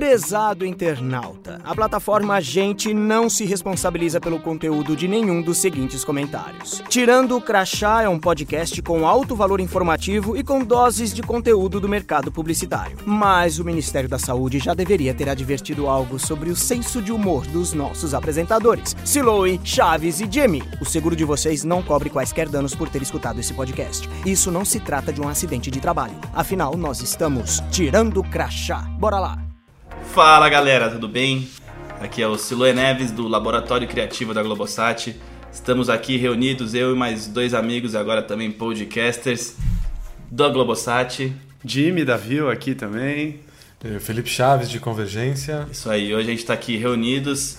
Prezado internauta, a plataforma Gente não se responsabiliza pelo conteúdo de nenhum dos seguintes comentários. Tirando o Crachá é um podcast com alto valor informativo e com doses de conteúdo do mercado publicitário. Mas o Ministério da Saúde já deveria ter advertido algo sobre o senso de humor dos nossos apresentadores, Siloe, Chaves e Jimmy. O seguro de vocês não cobre quaisquer danos por ter escutado esse podcast. Isso não se trata de um acidente de trabalho. Afinal, nós estamos tirando o crachá. Bora lá! Fala galera, tudo bem? Aqui é o Siloé Neves do Laboratório Criativo da Globosat. Estamos aqui reunidos, eu e mais dois amigos, agora também podcasters da Globosat. Jimmy da Viu aqui também. Eu, Felipe Chaves de Convergência. Isso aí, hoje a gente está aqui reunidos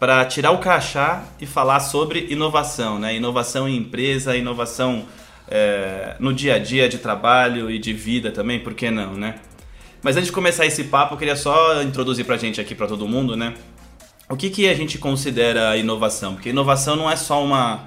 para tirar o crachá e falar sobre inovação, né? Inovação em empresa, inovação é, no dia a dia de trabalho e de vida também, por que não, né? Mas antes de começar esse papo, eu queria só introduzir pra gente aqui, pra todo mundo, né? O que, que a gente considera inovação? Porque inovação não é só uma,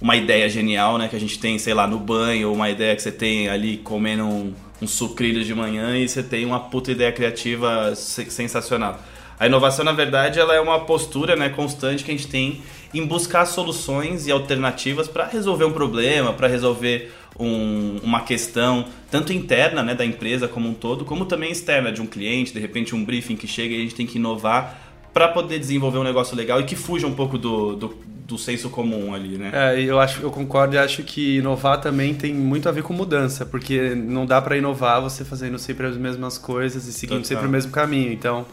uma ideia genial, né? Que a gente tem, sei lá, no banho, ou uma ideia que você tem ali comendo um, um sucrilho de manhã e você tem uma puta ideia criativa sensacional. A inovação, na verdade, ela é uma postura né, constante que a gente tem em buscar soluções e alternativas para resolver um problema, para resolver um, uma questão, tanto interna né, da empresa como um todo, como também externa de um cliente, de repente um briefing que chega e a gente tem que inovar para poder desenvolver um negócio legal e que fuja um pouco do, do, do senso comum ali, né? É, eu acho, eu concordo e acho que inovar também tem muito a ver com mudança, porque não dá para inovar você fazendo sempre as mesmas coisas e seguindo Total. sempre o mesmo caminho. Então,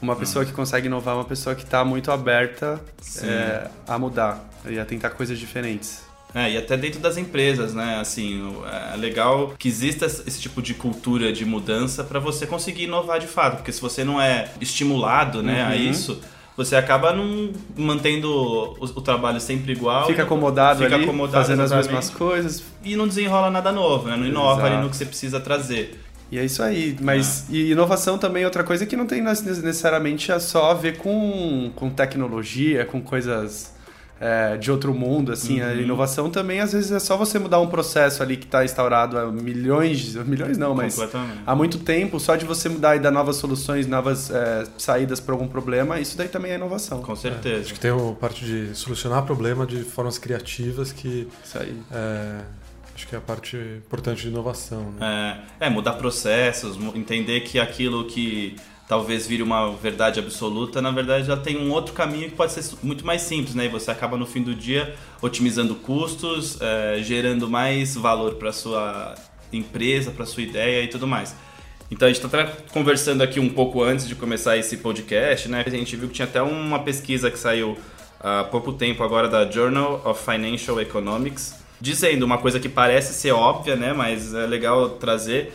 uma pessoa que consegue inovar é uma pessoa que está muito aberta é, a mudar e a tentar coisas diferentes. É, e até dentro das empresas, né? Assim, é legal que exista esse tipo de cultura de mudança para você conseguir inovar de fato, porque se você não é estimulado, né, uhum. a isso, você acaba não mantendo o, o trabalho sempre igual. Fica acomodado fica ali, acomodado fazendo as mesmas coisas. E não desenrola nada novo, né? Não inova Exato. ali no que você precisa trazer. E é isso aí. Mas ah. e inovação também é outra coisa que não tem necessariamente só a ver com, com tecnologia, com coisas é, de outro mundo, assim. Uhum. A inovação também, às vezes, é só você mudar um processo ali que está instaurado há milhões, milhões não, mas há muito tempo, só de você mudar e dar novas soluções, novas é, saídas para algum problema, isso daí também é inovação. Com certeza. É, acho que tem a parte de solucionar problema de formas criativas que... Isso aí. É, acho que é a parte importante de inovação. Né? É, é, mudar processos, entender que aquilo que talvez vire uma verdade absoluta, na verdade já tem um outro caminho que pode ser muito mais simples, né? E você acaba no fim do dia otimizando custos, é, gerando mais valor para sua empresa, para sua ideia e tudo mais. Então a gente está conversando aqui um pouco antes de começar esse podcast, né? A gente viu que tinha até uma pesquisa que saiu há pouco tempo agora da Journal of Financial Economics, dizendo uma coisa que parece ser óbvia, né? Mas é legal trazer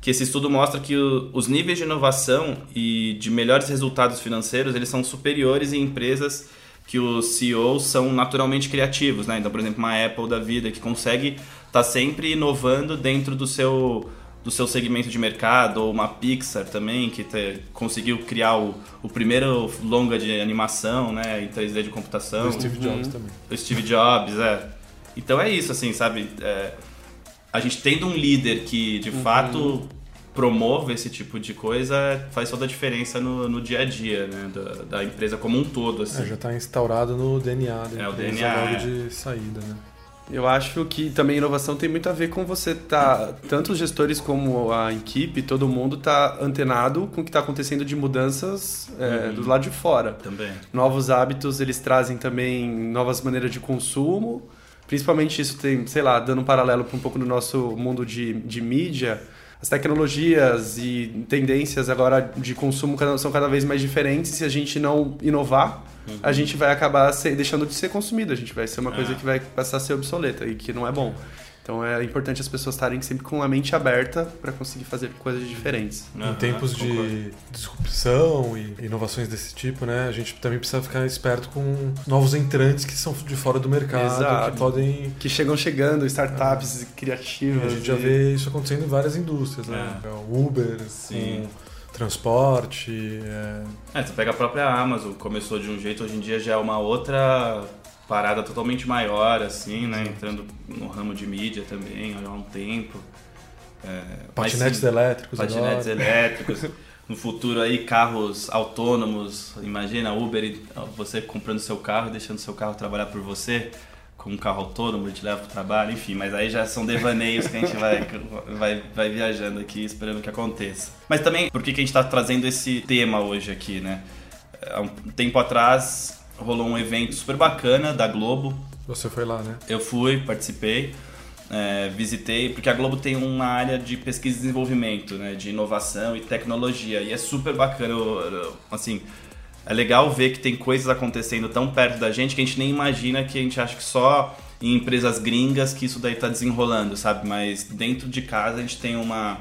que esse estudo mostra que o, os níveis de inovação e de melhores resultados financeiros eles são superiores em empresas que os CEOs são naturalmente criativos, né? Então, por exemplo, uma Apple da vida que consegue estar tá sempre inovando dentro do seu do seu segmento de mercado, ou uma Pixar também, que te, conseguiu criar o, o primeiro longa de animação, né, em 3D de computação. O Steve Jobs uhum. também. O Steve Jobs, é. Então é isso, assim, sabe? É, a gente tendo um líder que de uhum. fato promove esse tipo de coisa faz toda a diferença no, no dia a dia né, da, da empresa como um todo. Assim. É, já está instaurado no DNA da é, o DNA logo é. de saída. Né? Eu acho que também inovação tem muito a ver com você tá tanto os gestores como a equipe, todo mundo tá antenado com o que está acontecendo de mudanças é, uhum. do lado de fora. Também. Novos hábitos eles trazem também novas maneiras de consumo Principalmente isso tem, sei lá, dando um paralelo para um pouco do nosso mundo de, de mídia, as tecnologias e tendências agora de consumo são cada vez mais diferentes. Se a gente não inovar, uhum. a gente vai acabar deixando de ser consumido. A gente vai ser uma coisa é. que vai passar a ser obsoleta e que não é bom. Então é importante as pessoas estarem sempre com a mente aberta para conseguir fazer coisas diferentes. Uhum, em tempos de disrupção e inovações desse tipo, né, a gente também precisa ficar esperto com novos entrantes que são de fora do mercado, Exato. que podem que chegam chegando, startups é. criativas. E a gente e... já vê isso acontecendo em várias indústrias, né? É. Uber, Sim. transporte. É... é, você pega a própria Amazon, começou de um jeito, hoje em dia já é uma outra parada totalmente maior, assim, né? Entrando no ramo de mídia também há um tempo. É, patinetes elétricos Patinetes agora. elétricos. no futuro aí carros autônomos, imagina Uber, e você comprando seu carro e deixando seu carro trabalhar por você com um carro autônomo, te leva para o trabalho, enfim, mas aí já são devaneios que a gente vai, vai, vai viajando aqui esperando que aconteça. Mas também, por que, que a gente está trazendo esse tema hoje aqui, né? Há um tempo atrás rolou um evento super bacana da Globo. Você foi lá, né? Eu fui, participei. É, visitei, porque a Globo tem uma área de pesquisa e desenvolvimento, né, de inovação e tecnologia, e é super bacana, assim, é legal ver que tem coisas acontecendo tão perto da gente que a gente nem imagina que a gente acha que só em empresas gringas que isso daí tá desenrolando, sabe? Mas dentro de casa a gente tem uma,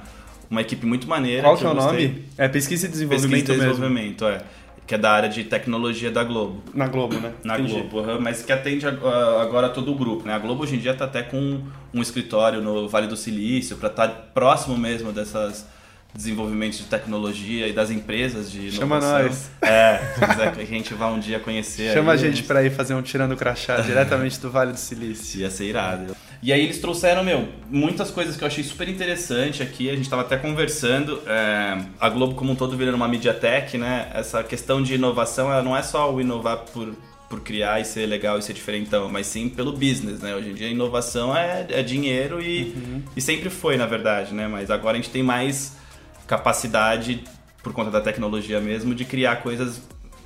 uma equipe muito maneira. Qual que é o nome? É Pesquisa e Desenvolvimento Pesquisa e mesmo. Desenvolvimento, é que é da área de tecnologia da Globo. Na Globo, né? Na Entendi. Globo, uhum, mas que atende agora todo o grupo. Né? A Globo hoje em dia está até com um escritório no Vale do Silício para estar tá próximo mesmo dessas desenvolvimentos de tecnologia e das empresas de inovação. Chama nós. É, se quiser que a gente vá um dia conhecer. Chama aí, a gente para ir fazer um tirando crachá diretamente do Vale do Silício. Ia ser irado. E aí eles trouxeram, meu, muitas coisas que eu achei super interessante aqui. A gente estava até conversando. É, a Globo como um todo virando uma mediatek, né? Essa questão de inovação, ela não é só o inovar por, por criar e ser legal e ser diferentão, mas sim pelo business, né? Hoje em dia a inovação é, é dinheiro e, uhum. e sempre foi, na verdade, né? Mas agora a gente tem mais capacidade, por conta da tecnologia mesmo, de criar coisas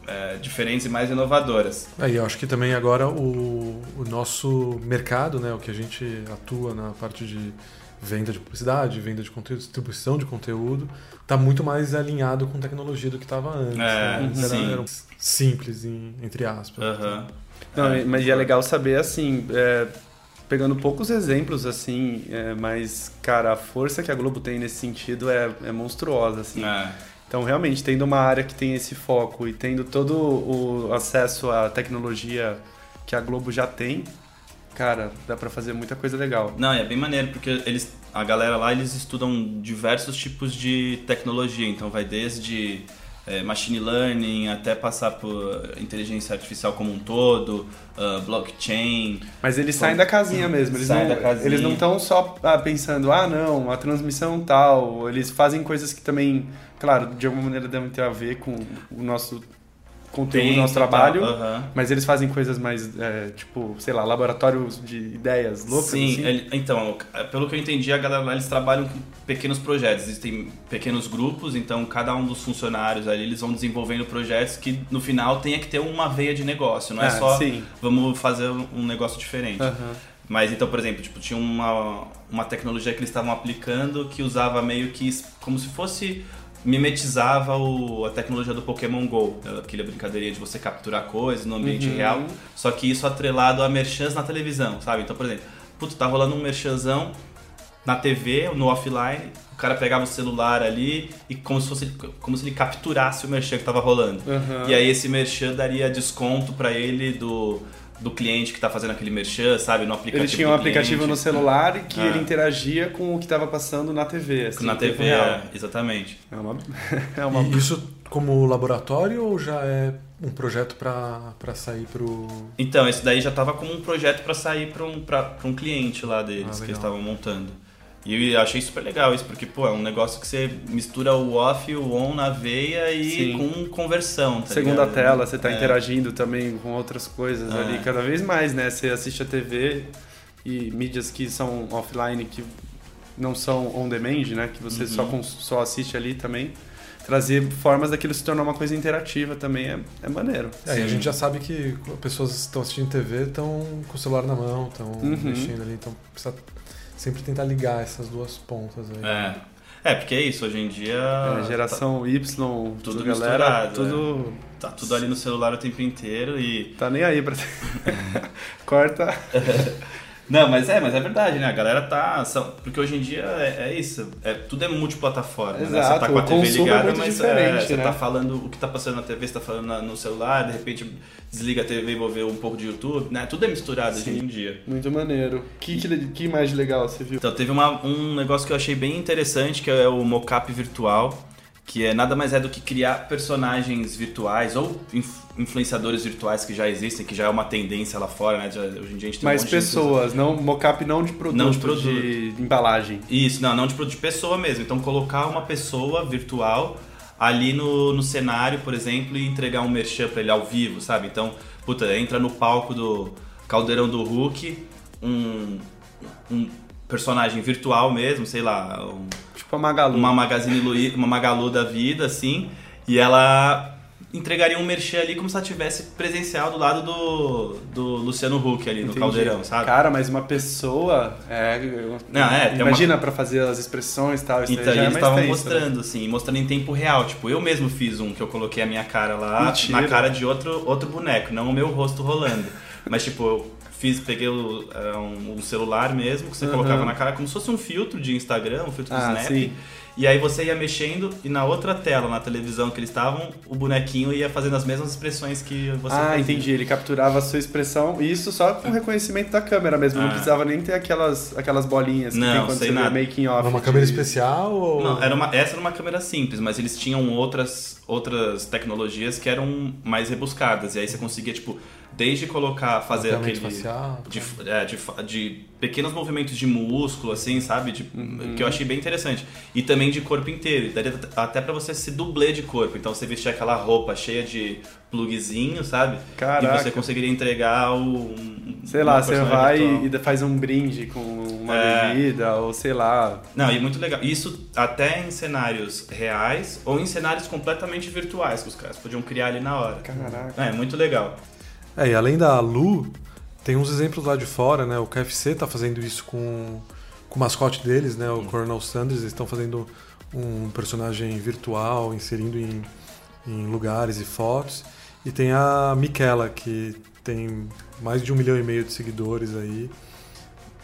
é, diferentes e mais inovadoras. Aí eu acho que também agora o, o nosso mercado, né, o que a gente atua na parte de venda de publicidade, venda de conteúdo, distribuição de conteúdo, está muito mais alinhado com tecnologia do que estava antes. É, né? sim. Era simples, em, entre aspas. Uhum. Não, é, mas é legal saber, assim, é, pegando poucos exemplos, assim, é, mas, cara, a força que a Globo tem nesse sentido é, é monstruosa, assim. É. Então, realmente, tendo uma área que tem esse foco e tendo todo o acesso à tecnologia que a Globo já tem, cara, dá para fazer muita coisa legal. Não, é bem maneiro, porque eles, a galera lá, eles estudam diversos tipos de tecnologia. Então, vai desde é, machine learning até passar por inteligência artificial como um todo, uh, blockchain. Mas eles saem da casinha mesmo. Eles saem não, da casinha. Eles não estão só ah, pensando, ah, não, a transmissão tal. Eles fazem coisas que também, claro, de alguma maneira devem ter a ver com o nosso conteúdo, Tem, nosso trabalho. tá, uhum. Mas eles fazem coisas mais, é, tipo, sei lá, laboratórios de ideias loucas. Sim, assim. ele- então, pelo que eu entendi, a galera lá eles trabalham com pequenos projetos. Existem pequenos grupos, então cada um dos funcionários ali eles vão desenvolvendo projetos que no final tenha que ter uma veia de negócio, não é Ah, só sim. vamos fazer um negócio diferente. Aham. Mas então, por exemplo, tipo, tinha uma, uma tecnologia que eles estavam aplicando que usava meio que como se fosse mimetizava o, a tecnologia do Pokémon GO, aquela brincadeirinha de você capturar coisas no ambiente Uhum. real, só que isso atrelado a merchans na televisão, sabe? Então, por exemplo, putz, tá rolando um merchanzão na TV, no offline, o cara pegava o celular ali e como se, fosse, como se ele capturasse o merchan que tava rolando. Aham. E aí esse merchan daria desconto pra ele do, do cliente que tá fazendo aquele merchan, sabe? No aplicativo Ele tinha um do aplicativo no celular e que Ah. ele interagia com o que estava passando na TV. Assim, Na TV, real. é, exatamente. É uma. É uma... E isso como laboratório ou já é um projeto para sair pro. Então, esse daí já tava como um projeto pra sair pra um, pra, pra um cliente lá deles, Ah, que eles estavam montando. E eu achei super legal isso, porque, pô, é um negócio que você mistura o off e o on na veia e Sim. com conversão, tá Segunda ligado? tela, você tá É. interagindo também com outras coisas É. ali, cada vez mais, né? Você assiste a TV e mídias que são offline, que não são on demand, né? Que você Uhum. só, cons- só assiste ali também. Trazer formas daquilo se tornar uma coisa interativa também é, é maneiro. É, e a gente já sabe que pessoas que estão assistindo TV estão com o celular na mão, estão Uhum. mexendo ali, então precisa sempre tentar ligar essas duas pontas aí. É. É, porque é isso, hoje em dia. É, geração Y, tudo tudo galera, tudo Tá, tá tudo ali no celular o tempo inteiro e. tá nem aí pra. Corta. Não, mas é, mas é verdade, né? A galera tá. são- porque hoje em dia é, é isso. É, tudo é multiplataforma. né? Você tá com a TV é ligada, muito mas diferente, você né? tá falando o que tá passando na TV, você tá falando na- no celular, de repente desliga a TV e vou ver um pouco de YouTube, né? Tudo é misturado Sim. hoje em dia. Muito maneiro. Que, que, que mais legal você viu? Então teve uma- um negócio que eu achei bem interessante, que é o mocap virtual, que é nada mais é do que criar personagens virtuais ou inf- influenciadores virtuais que já existem, que já é uma tendência lá fora, né? Já- hoje em dia a gente tem um monte de pessoas, não mocap não de produto, Não de produto. de embalagem. Isso, não, não de, de pessoa mesmo. Então colocar uma pessoa virtual ali no, no cenário, por exemplo, e entregar um merchan pra ele ao vivo, sabe? Então, puta, entra no palco do Caldeirão do Hulk, um, um personagem virtual mesmo, sei lá, um, Tipo a Magalu. uma Magazine Luiza, uma Magalu da vida, assim, e ela entregaria um merchan ali como se ela tivesse presencial do lado do, do Luciano Huck ali no Entendi. Caldeirão, sabe? Cara, mas uma pessoa. É, Não, é, imagina pra fazer as expressões e tal. Isso Então, é eles estavam né? mostrando, assim, mostrando em tempo real. Tipo, eu mesmo fiz um que eu coloquei a minha cara lá Mentira. na cara de outro, outro boneco, não o meu rosto rolando. Mas, tipo, fiz, peguei o- era um, um celular mesmo, que você Aham. colocava na cara como se fosse um filtro de Instagram, um filtro do Ah, Snap. sim. E aí você ia mexendo e na outra tela, na televisão que eles estavam, o bonequinho ia fazendo as mesmas expressões que você Ah, fazia. entendi. Ele capturava a sua expressão, e isso só com reconhecimento da câmera mesmo. Não Ah. precisava nem ter aquelas, aquelas bolinhas que Não, tem quando você nada. vê making off. Era uma de- câmera especial ou... Não, era uma, essa era uma câmera simples, mas eles tinham outras, outras tecnologias que eram mais rebuscadas. E aí você conseguia, tipo, desde colocar, fazer aquele. facial, de, é, de, de pequenos movimentos de músculo, assim, sabe? De- Uhum. Que eu achei bem interessante. E também de corpo inteiro. E Daria até pra você se dublê de corpo. Então você vestir aquela roupa cheia de plugzinho, sabe? Caraca. E você conseguiria entregar o. um- Sei lá, você vai virtual. e faz um brinde com uma É. bebida, ou sei lá. Não, e muito legal. Isso até em cenários reais ou em cenários completamente virtuais que os caras podiam criar ali na hora. Caraca. É, muito legal. É, e além da Lu, tem uns exemplos lá de fora, né? O KFC tá fazendo isso com, com o mascote deles, né? O Colonel Sanders, eles estão fazendo um personagem virtual, inserindo em, em lugares e fotos. E tem a Michela, que tem mais de um milhão e meio de seguidores aí.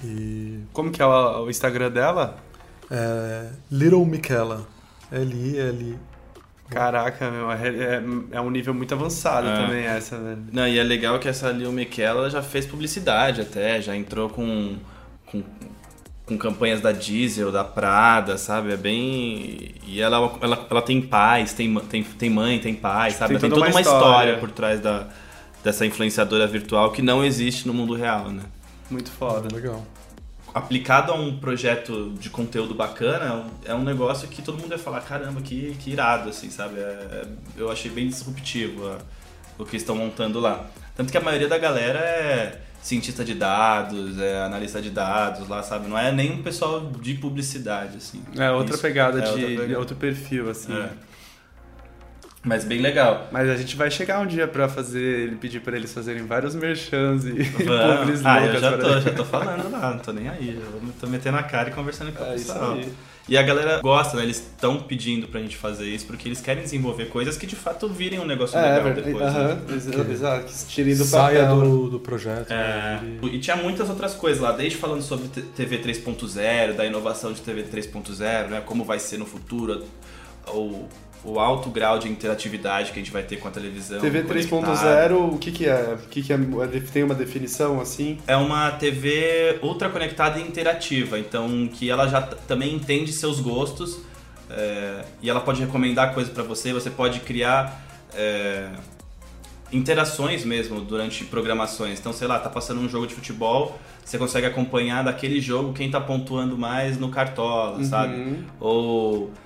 E Como que é o, Instagram dela? é Little Michela. L-I-L. Caraca, meu, é, é- é um nível muito avançado É. também essa, velho. Não, e é legal que essa Lil Miquela ela já fez publicidade até, já entrou com, com, com campanhas da Diesel, da Prada, sabe? É bem. E ela, ela, ela tem pais, tem, tem, tem mãe, tem pai, sabe? Tem Ela tem toda toda uma uma história, história. por trás da, dessa influenciadora virtual que não existe no mundo real, né? Muito foda. Legal. Aplicado a um projeto de conteúdo bacana, é um- é negócio que todo mundo vai falar, caramba, que, que irado, assim, sabe? É- eu achei bem disruptivo a- o que estão montando lá. Tanto que a maioria da galera é cientista de dados, é analista de dados lá, sabe? Não é nem um pessoal de publicidade, assim. É outra Isso. pegada É de outra pegada. é outro perfil, assim. É. Mas bem legal. Mas a gente vai chegar um dia pra fazer, ele pedir pra eles fazerem vários merchans e publis Ah, eu já tô, já tô falando lá, não tô nem aí. Já vou- tô metendo a cara e conversando com o É pessoal. E a galera gosta, né? Eles estão pedindo pra gente fazer isso porque eles querem desenvolver coisas que de fato virem um negócio É, legal verdade. depois. né? Aham, exa- exato. Que tirem do Saia do, do projeto. É, né? E- tinha muitas outras coisas lá, desde falando sobre TV 3.0, da inovação de TV 3.0, né, como vai ser no futuro, o, o alto grau de interatividade que a gente vai ter com a televisão. TV conectada. 3.0, o que que é? O que que é? Tem uma definição assim? É uma TV ultra conectada e interativa, então que ela já também entende seus gostos é, e ela pode recomendar coisas pra você, você pode criar é, interações mesmo durante programações. Então, sei lá, tá passando um jogo de futebol, você consegue acompanhar daquele jogo quem tá pontuando mais no cartola, sabe? Uhum. Ou é,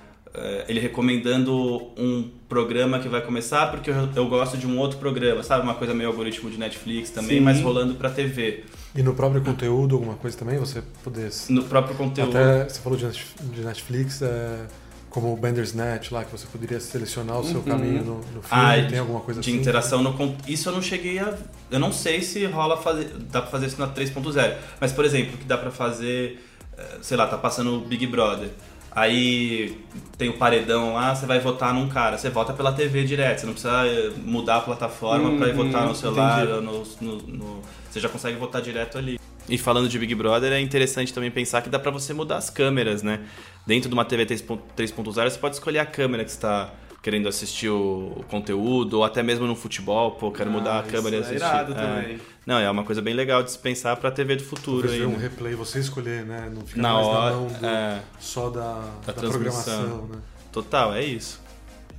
ele recomendando um programa que vai começar porque eu, eu gosto de um outro programa, sabe? Uma coisa meio algoritmo de Netflix também, Sim. mas rolando pra TV. E no próprio conteúdo, alguma coisa também, você poder. No próprio conteúdo. Até você falou de Net- de Netflix, é, como o Bandersnatch lá, que você poderia selecionar o seu Uhum. caminho no, no filme. Ah, tem de- alguma coisa de assim? interação no isso eu não cheguei a eu não sei se rola fazer dá pra fazer isso na 3.0 mas por exemplo que dá pra fazer eh, sei lá tá passando o Big Brother aí tem o paredão lá você vai votar num cara você vota pela TV direto você não precisa eh, mudar a plataforma pra ir Uhum, votar no celular no, no- no- você já consegue votar direto ali e falando de Big Brother, é interessante também pensar que dá pra você mudar as câmeras, né? Dentro de uma TV 3.0, você pode escolher a câmera que está querendo assistir o conteúdo, ou até mesmo no futebol, pô, quero mudar a Ah, câmera e é assistir. irado É. também. Não, é uma coisa bem legal de se pensar pra TV do futuro Talvez aí. ver um né? replay, você escolher, né? Não ficar Na mais hora, na mão do- é. só da, da, transmissão. programação, né? Total, é isso.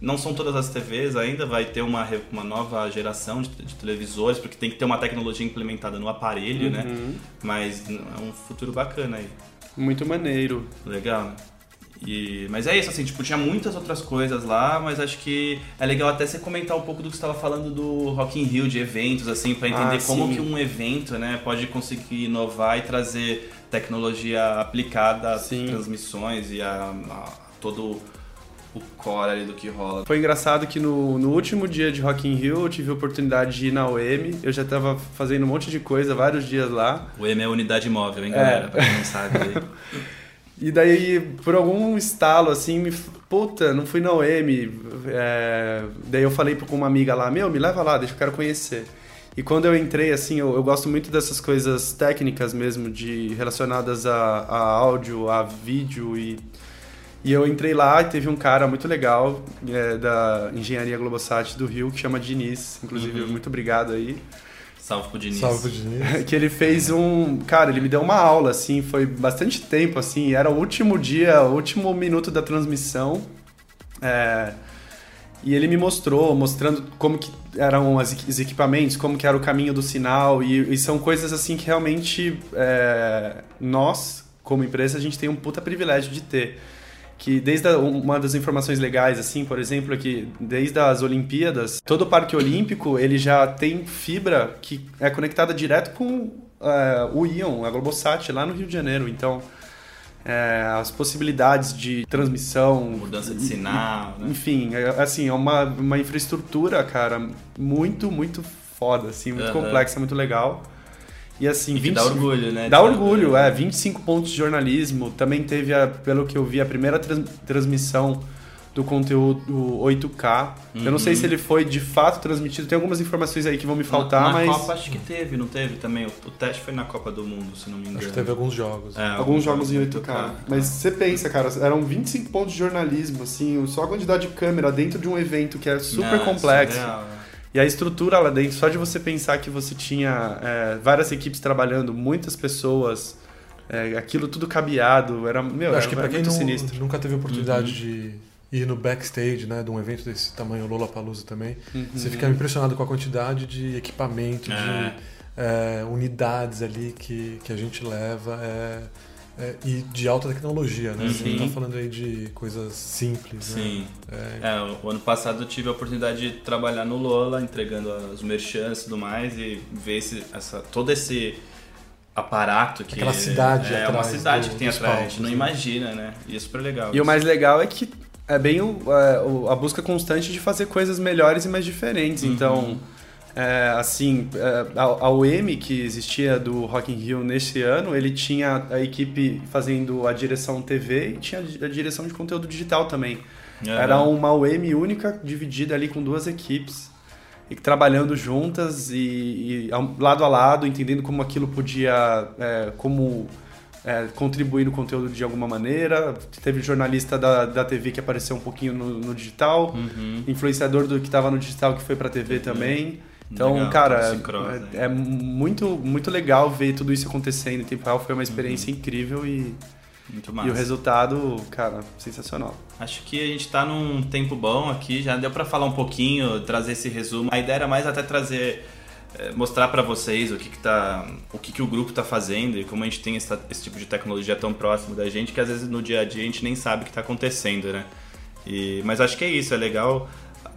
Não são todas as TVs ainda, vai ter uma, uma nova geração de, de televisores, porque tem que ter uma tecnologia implementada no aparelho, né? Uhum. Mas é um futuro bacana aí. Muito maneiro. Legal, né? E, mas é isso, assim, tipo, tinha muitas outras coisas lá, mas acho que é legal até você comentar um pouco do que você estava falando do Rock in Rio, de eventos, assim, para entender Ah, como que um evento, né, pode conseguir inovar e trazer tecnologia aplicada às Sim. transmissões e a, a todo o core ali do que rola. Foi engraçado que no, no último dia de Rock in Rio eu tive a oportunidade de ir na OM. Eu já tava fazendo um monte de coisa, vários dias lá. O EMA é unidade móvel, hein, É. galera? Pra quem não sabe. E daí, por algum estalo, assim, me... Puta, não fui na OM. É, Daí eu falei com uma amiga lá, meu, me leva lá, deixa eu quero conhecer. E quando eu entrei, assim, eu, eu gosto muito dessas coisas técnicas mesmo, de relacionadas a, a áudio, a vídeo e... E eu entrei lá e teve um cara muito legal é, da Engenharia Globosat do Rio, que chama Diniz. Inclusive, Uhum. muito obrigado aí. Salve pro Diniz. Salve pro Diniz. que ele fez um. Cara, ele me deu uma aula, assim, foi bastante tempo, assim, era o último dia, o último minuto da transmissão. é, e ele me mostrou, mostrando como que eram as os equipamentos, como que era o caminho do sinal, e, e são coisas assim que realmente é, nós, como empresa, a gente tem um puta privilégio de ter. Que desde a- uma das informações legais, assim, por exemplo, é que desde as Olimpíadas, todo o Parque Olímpico ele já tem fibra que é conectada direto com é, o Ion, a Globosat, lá no Rio de Janeiro. Então, é, as possibilidades de transmissão, Mudança de sinal, né? enfim, é, assim, é uma, uma infraestrutura, cara, muito, muito foda, assim, muito Aham. complexa, muito legal. E assim, E que dá 25 orgulho, né? Dá orgulho, é. 25 pontos de jornalismo. Também teve, a, pelo que eu vi, a primeira trans- transmissão do conteúdo 8K. Eu não sei Uhum. se ele foi de fato transmitido. Tem algumas informações aí que vão me faltar, na, na mas. Copa acho que teve, não teve também? O, o teste foi na Copa do Mundo, se não me engano. Acho que teve alguns jogos. É, Alguns jogos em 8K. Mas você pensa, cara, eram 25 pontos de jornalismo, assim, só a quantidade de câmera dentro de um evento que é super Não, complexo. surreal, é. E a estrutura lá dentro, só de você pensar que você tinha é, várias equipes trabalhando, muitas pessoas, é, aquilo tudo cabeado, era, meu, Eu era, acho que pra era quem muito não- sinistro. nunca teve a oportunidade de ir no backstage, né, de um evento desse tamanho, o Lollapalooza também, Uhum. você fica impressionado com a quantidade de equipamento, É. de é, unidades ali que, que a gente leva é, é, e de alta tecnologia, né? Você não tá falando aí de coisas simples, né? Sim. É, É, o ano passado eu tive a oportunidade de trabalhar no Lola, entregando os merchants e tudo mais, e ver esse, essa, todo esse aparato que. Aquela cidade É, uma atrás cidade do- que tem atrás, a gente palcos, não né? imagina, né? E é super legal. E o mais legal é que é bem o- é, o- a busca constante de fazer coisas melhores e mais diferentes. Uhum. Então, é, assim, é, a, a UM que existia do Rock in Rio nesse ano, ele tinha a equipe fazendo a direção TV e tinha a direção de conteúdo digital também. Era uma UM única, dividida ali com duas equipes, e trabalhando juntas e, e lado a lado, entendendo como aquilo podia, é, como é, contribuir no conteúdo de alguma maneira. Teve jornalista da, da TV que apareceu um pouquinho no, no digital, Uhum. influenciador do que estava no digital que foi para TV também. Então, Legal, cara, cross aí. é, é muito, muito legal ver tudo isso acontecendo em tempo real. Foi uma experiência incrível e, e o resultado, cara, sensacional. Acho que a gente tá num tempo bom aqui, já deu pra falar um pouquinho, trazer esse resumo. A ideia era mais até trazer, eh, mostrar pra vocês o que que tá, o que que o grupo tá fazendo e como a gente tem essa- esse tipo de tecnologia tão próximo da gente que às vezes no dia a dia a gente nem sabe o que tá acontecendo, né? E, mas acho que é isso, é legal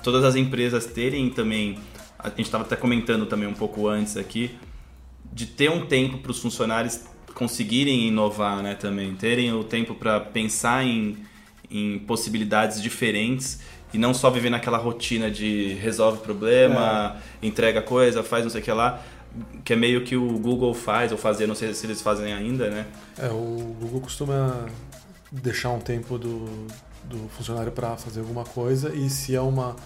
todas as empresas terem também, a gente estava até comentando também um pouco antes aqui, de ter um tempo para os funcionários conseguirem inovar, né, também, terem o tempo para pensar em, em possibilidades diferentes e não só viver naquela rotina de resolve problema, entrega coisa, faz não sei o que lá, que é meio que o Google faz ou fazia, não sei se eles fazem ainda, né? É, o Google costuma deixar um tempo do, do funcionário para fazer alguma coisa e se é uma,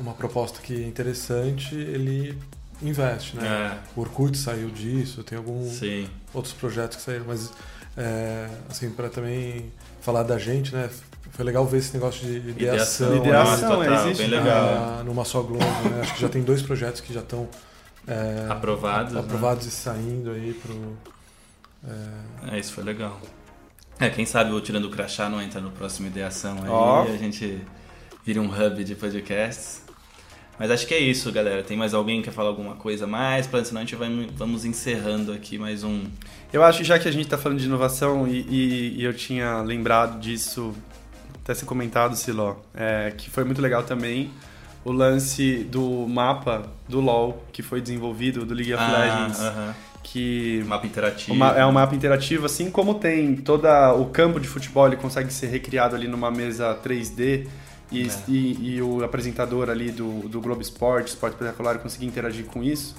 uma proposta que é interessante, ele investe, né? O Orkut saiu disso, tem É, alguns outros projetos que saíram, mas é, assim, para também falar da gente, né? Foi legal ver esse negócio de ideação, Ideação, é, total, existe. bem legal. ah, numa só Globo, né? Acho que já tem dois projetos que já estão é, Aprovados, né? aprovados e saindo aí pro é, É, isso foi legal. É, quem sabe o Tirando o Crachá não entra no próximo Ideação aí, Ó. a gente vira um hub de podcasts. Mas acho que é isso, galera. Tem mais alguém que quer falar alguma coisa mais? Pra, senão a gente vai, vamos encerrando aqui mais um. Eu acho que já que a gente está falando de inovação e, e, e, eu tinha lembrado disso, até ser comentado, Siló, é, que foi muito legal também o lance do mapa do LoL que foi desenvolvido, do League of Ah, Legends. aham. Que Mapa interativo. uma- é um mapa interativo, assim como tem todo o campo de futebol, ele consegue ser recriado ali numa mesa 3D e, É. e, e o apresentador ali do, do Globo Esporte, Esporte Espetacular, conseguir interagir com isso.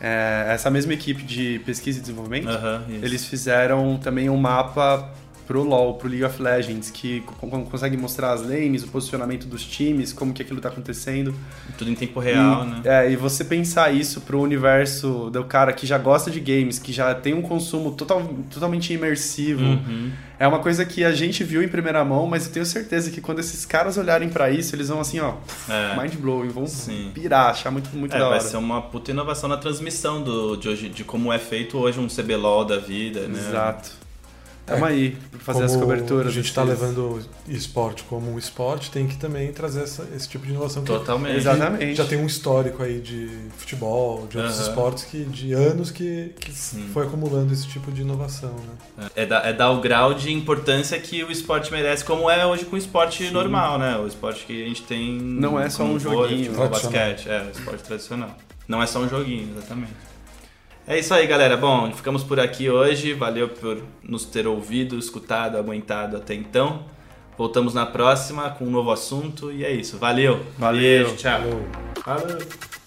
É, essa mesma equipe de pesquisa e desenvolvimento, Aham, isso. eles fizeram também um mapa pro LoL, pro League of Legends, que co- co- consegue mostrar as lanes, o posicionamento dos times, como que aquilo tá acontecendo. Tudo em tempo real, e, né? É, e você pensar isso pro universo do cara que já gosta de games, que já tem um consumo total, totalmente imersivo, Uhum. é uma coisa que a gente viu em primeira mão, mas eu tenho certeza que quando esses caras olharem pra isso, eles vão assim, ó, É. mind blowing, vão Sim. pirar, achar muito, muito É, da vai hora. ser uma puta inovação na transmissão do, de, hoje, de como é feito hoje um CBLOL da vida, né? Exato. Tamo aí pra fazer Como as coberturas. A gente está levando esporte como um esporte, tem que também trazer essa- esse tipo de inovação. que Totalmente. Exatamente. Já tem um histórico aí de futebol, de outros Aham. esportes que de anos que, que Sim. foi acumulando esse tipo de inovação, né? É dar, é dar o grau de importância que o esporte merece, como é hoje com o esporte normal, né? O esporte que a gente tem. Não é só um joguinho. Tradicional. basquete, é, o esporte tradicional. Não é só um joguinho, exatamente. É isso aí, galera. Bom, ficamos por aqui hoje. Valeu por nos ter ouvido, escutado, aguentado até então. Voltamos na próxima com um novo assunto e é isso. Valeu. Valeu. Beijo, tchau. Falou. Falou.